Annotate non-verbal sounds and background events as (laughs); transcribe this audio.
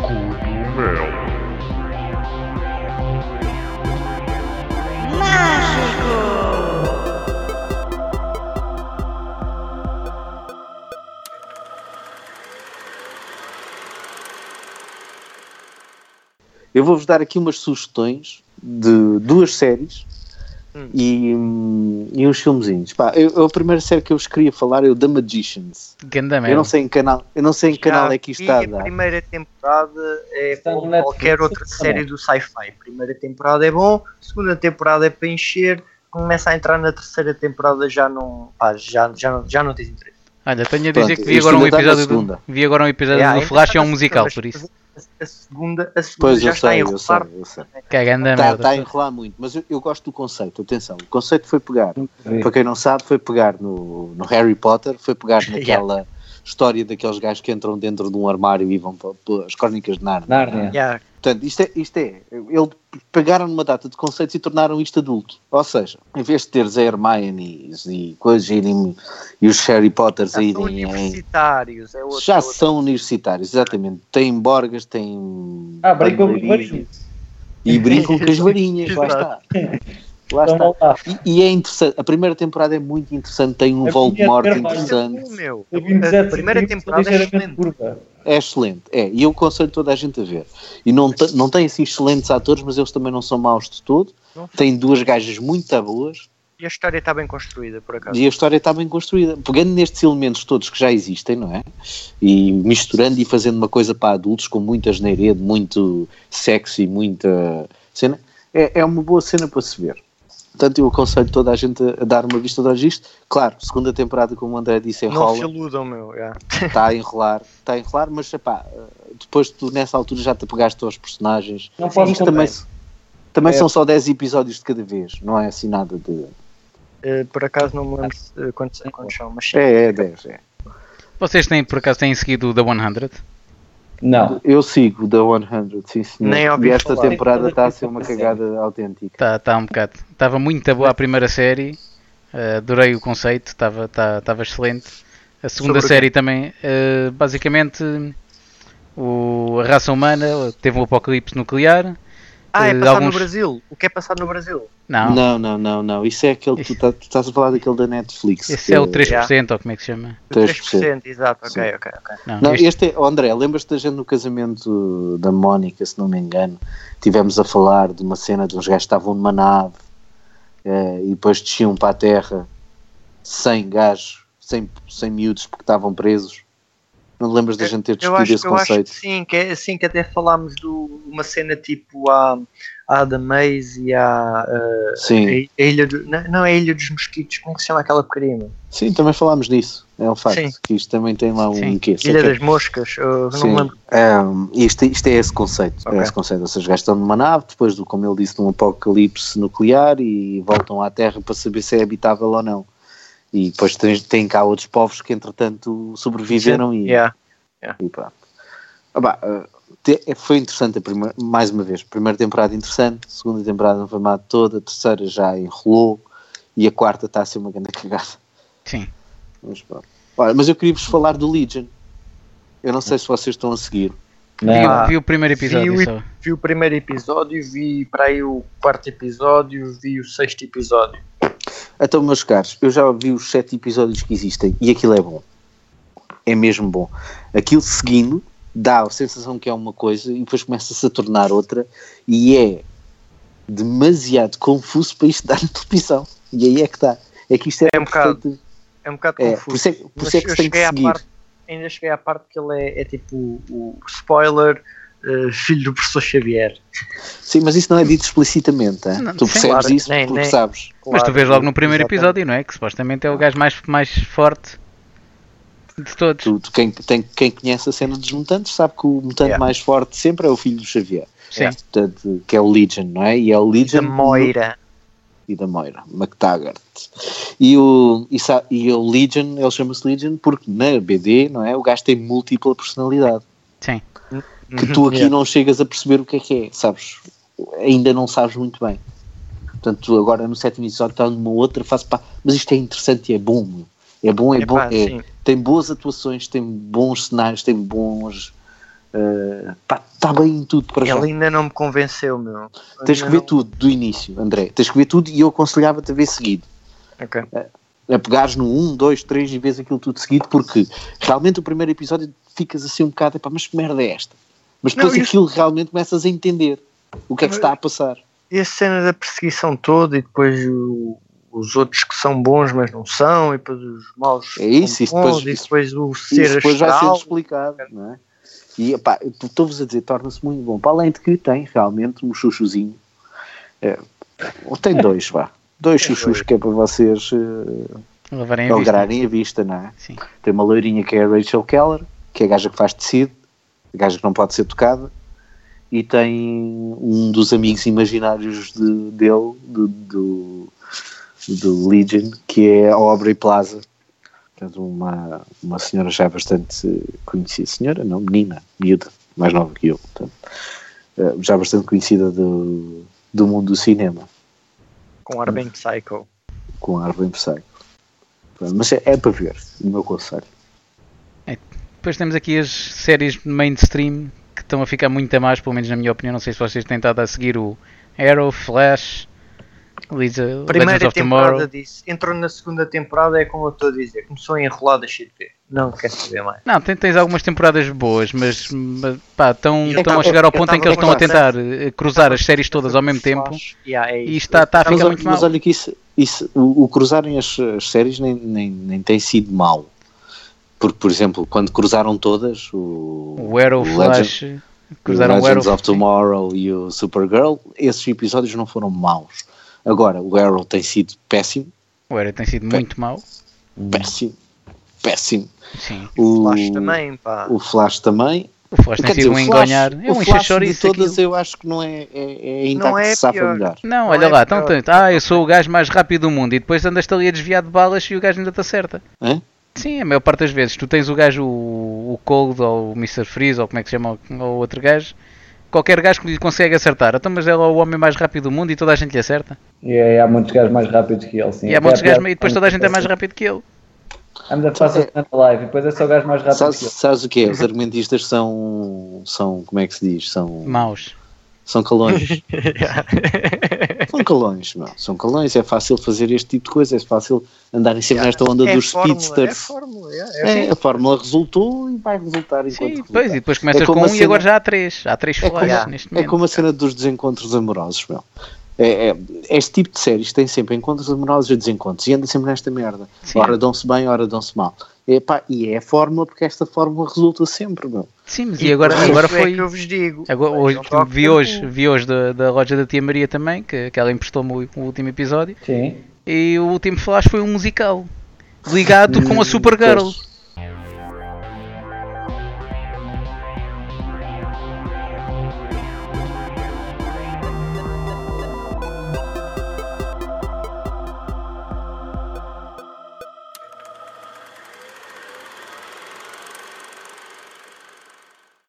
Cogumelo. Eu vou-vos dar aqui umas sugestões de duas séries Hum. e, e uns filmezinhos. Pá, eu, a primeira série que eu vos queria falar é o The Magicians. Ganda Eu não sei em canal, eu não sei em que canal é que isto está a a dar. primeira temporada é Está como qualquer outra série do sci-fi. Primeira temporada é bom, segunda temporada é para encher, começa a entrar na terceira temporada já não, pá, já, já, não, já não tens interesse. Olha, tenho a dizer Pronto, que vi agora um episódio do, vi agora um episódio É, do Flash, é um musical, por isso. A, a segunda, a segunda Pois já está sei, em eu sei, eu sei. É Está, está a enrolar muito, mas eu, eu gosto do conceito, atenção. O conceito foi pegar, para quem não sabe, foi pegar no, no Harry Potter, foi pegar (laughs) naquela história daqueles gajos que entram dentro de um armário e vão para, para as crónicas de Narnia. Nárnia. Yeah. Portanto, isto é, isto é, eles pegaram numa data de conceitos e tornaram isto adulto. Ou seja, em vez de teres a Hermione e coisas irem, e os Harry Potters Já a são irem em, universitários, é outra, já são universitários, exatamente. Têm borgas, têm Ah, brincam com os bandeirinhas varinhos. e brincam com as varinhas, lá (laughs) está. Lá Então, está. lá. E, e é interessante, a primeira temporada é muito interessante, tem um A Voldemort interessante, Oh, meu. 17 A primeira temporada é ligeiramente excelente. curva. é excelente, é, e eu aconselho toda a gente a ver. E não, te- não tem assim excelentes atores, mas eles também não são maus de todo. Tem duas gajas muito boas E a história está bem construída, por acaso. e a história está bem construída. Pegando nestes elementos todos que já existem, não é? E misturando e fazendo uma coisa para adultos com muita geneiredo, muito sexy, muita cena, é, é uma boa cena para se ver. Portanto, eu aconselho toda a gente a dar uma vista de olhos isto. Claro, segunda temporada, como o André disse, Não se enrola, iludam, meu. yeah. está a enrolar, está a enrolar, mas epá, depois tu nessa altura já te apegaste aos personagens. Não posso Isto também, também. também É. são só 10 episódios de cada vez, não é assim nada de. Eh, por acaso não me lembro quantos, quantos são, mas sim. É, é 10, é. Vocês têm, por acaso, têm seguido o The 100? Não. Eu sigo The 100, sim senhor. Nem ouvi e esta falar. temporada está a ser uma cagada autêntica. Está tá um bocado. Estava muito boa a primeira série. eh, adorei o conceito, estava tá, tava excelente. A segunda Sobre série também, eh, basicamente, o, a raça humana teve um apocalipse nuclear. Ah, é Eh, passado alguns- no Brasil. O que é passado no Brasil? Não, Não, não, não, não. Isso é aquele. Tu, tá- tu estás a falar daquele da Netflix. esse é o que 3%, ou como é que se chama? O 3%. 3%, exato. Ok, ok, ok. Não, Não, este- este é, oh, André, lembras-te da gente no casamento da Mónica, se não me engano? Tivemos a falar de uma cena de uns gajos que estavam numa nave eh, e depois desciam para a terra 100 gajos, 100, 100 miúdos porque estavam presos. Não lembras da gente ter discutido acho, esse conceito? que sim, que é assim que até falámos de uma cena tipo a, a da Maze e a, eh, Sim, a Ilha do, não, não é a Ilha dos Mosquitos, como é que se chama aquela porcaria? sim, também falámos disso. É um facto Sim. que isto também tem lá um Sim. quê? Ilha das Moscas, Sim. não lembro. Um, isto, isto é esse conceito. Ok. É esse conceito. Ou seja, estão numa nave, depois, do, como ele disse, de um apocalipse nuclear e voltam à Terra para saber se é habitável ou não. E depois tem, tem cá outros povos que, entretanto, sobreviveram e, Yeah. e pronto. Ah, bah, uh, te- foi interessante, a primeira, mais uma vez. Primeira temporada interessante, segunda temporada não foi má toda, a terceira já enrolou e a quarta está a ser uma grande cagada. Sim. Mas, pronto. Olha, mas eu queria-vos falar do Legion. Eu não sei se vocês estão a seguir. Vi, Não. vi o primeiro episódio Vi o- só. Vi o primeiro episódio, vi para aí o quarto episódio, vi o sexto episódio. Então, meus caros, eu já vi os sete episódios que existem e aquilo é bom. É mesmo bom. Aquilo seguindo dá a sensação que é uma coisa e depois começa-se a tornar outra e é demasiado confuso para isto dar na televisão. E aí é que está. É que isto é, É um bocado É um bocado É, confuso. por isso é, por isso é que se tem que seguir. parte, ainda cheguei à parte que ele é, é tipo o, o spoiler eh, filho do professor Xavier. Sim, mas isso não é dito explicitamente. hein? Não, tu percebes claro, isso nem- porque nem- sabes. Mas tu Claro, vês logo no primeiro exatamente. episódio, não é? Que supostamente é o gajo mais, mais forte de todos. Tu, tu- quem, tem, quem conhece a cena dos mutantes sabe que o mutante Yeah. mais forte sempre é o filho do Xavier. Sim. Portanto, que é o Legion, não é? E é o Da Legion. Moira. e da Moira, McTaggart. E o, e, e o Legion, ele chama-se Legion porque na BD, não é? O gajo tem múltipla personalidade. Sim. Que tu aqui Yeah. não chegas a perceber o que é que é, sabes? Ainda não sabes muito bem. Portanto, agora no sétimo episódio está numa outra fase, pá, mas isto é interessante e é bom, meu. é bom, é Epá, bom, é, sim. tem boas atuações, tem bons cenários, tem bons Uh, pá, está bem em tudo para já. Ele ainda não me convenceu, meu. Tens que Ainda ver não- tudo do início, André. Tens que ver tudo e eu aconselhava-te a ver seguido. Ok. A pegares no 1, 2, 3 e vês aquilo tudo seguido, porque realmente o primeiro episódio ficas assim um bocado, epá, mas que merda é esta? Mas depois Não, isso- aquilo realmente começas a entender o que é que está a passar. E a cena da perseguição toda e depois o- os outros que são bons mas não são e depois os maus É isso, são isso depois- bons, e isso- depois o ser Isso depois vai astral sendo explicado, não é? E epá, estou-vos a dizer, torna-se muito bom. Para além de que tem realmente um chuchuzinho. É, ou tem dois, vá. Dois chuchus que é para vocês uh, Levarem a vista. alegrar a vista, não é? Sim. Tem uma loirinha que é a Rachel Keller, que é a gaja que faz tecido, gaja que não pode ser tocada, e tem um dos amigos imaginários de- dele, do, do, do Legion, que é a Aubrey Plaza. Portanto, uma, uma senhora já bastante conhecida, senhora, não, menina, miúda, mais nova que eu, portanto, eh, já bastante conhecida do, do mundo do cinema, com ar bem psycho. com ar bem psycho. Mas é, é para ver, o meu conselho. Depois temos aqui as séries mainstream que estão a ficar muito a mais, pelo menos na minha opinião. Não sei se vocês têm estado a seguir o Arrow, Flash, Legends Legends Primeira of Tomorrow. temporada disse, entrou na segunda temporada, é como eu estou a dizer, começou a enrolar, de ver. Não quer saber mais. Não, tem- tens algumas temporadas boas, mas, mas estão, a chegar ao ponto em que eles estão a tentar eh, cruzar as séries todas ao mesmo tempo yeah, é e está, está a Mas, ficar olha- muito mas mal. olha que isso, isso o, o cruzarem as, as séries nem, nem, nem tem sido mau. Porque, por exemplo, quando cruzaram todas, o, O Arrow, o Flash, Legend- cruzaram o o Arrow. Legends of Tomorrow e o Supergirl, esses episódios não foram maus. Agora, o Arrow tem sido péssimo, O Arrow tem sido muito mau. péssimo, péssimo. Sim. O Flash também, pá. O Flash também. O Flash tem sido o um Flash, enganhar. É o um Flash de enxachoriço todas aquilo. eu acho que não é, é, é ainda Não que é se safa melhor. Não, Não olha é lá, então, pior. tanto, ah, eu sou o gajo mais rápido do mundo e depois andas ali a desviar de balas e o gajo ainda te acerta. Hã? Sim, a maior parte das vezes. Tu tens o gajo, o, o Cold ou o Mr. Freeze ou como é que se chama o, o outro gajo. Qualquer gajo que lhe consegue acertar. Então, mas ele é o homem mais rápido do mundo e toda a gente lhe acerta. E é- há muitos gajos mais rápidos que ele, sim. e há muitos gajos, e depois toda a gente é mais rápido que ele. Anda fácil na live e depois é só o gajo mais rápido Sabes, que ele. sabes o que é? Os argumentistas são, são, como é que se diz? São, Maus. São calões. (laughs) São calões, meu. São calões. É fácil fazer este tipo de coisa. É fácil andarem sempre nesta onda é dos fórmula, É speedsters. fórmula, é, é É, a fórmula resultou e vai resultar enquanto Sim, resultar. pois, e depois começas É com um a e agora cena- já há três. Há três É como, como- neste é momento. como a cena dos desencontros amorosos, meu. É, é- este tipo de séries tem sempre encontros amorosos e desencontros e anda sempre nesta merda. Sim. Ora dão-se bem, ora dão-se mal. E, pá, e é a fórmula porque esta fórmula resulta sempre, meu. Sim, mas e agora, agora é foi. que eu vos digo. Agora, hoje, vi hoje, vi hoje da, da loja da Tia Maria também, que, que ela emprestou-me o, o último episódio. Sim. E o último flash foi um musical ligado com a Supergirl. Pois.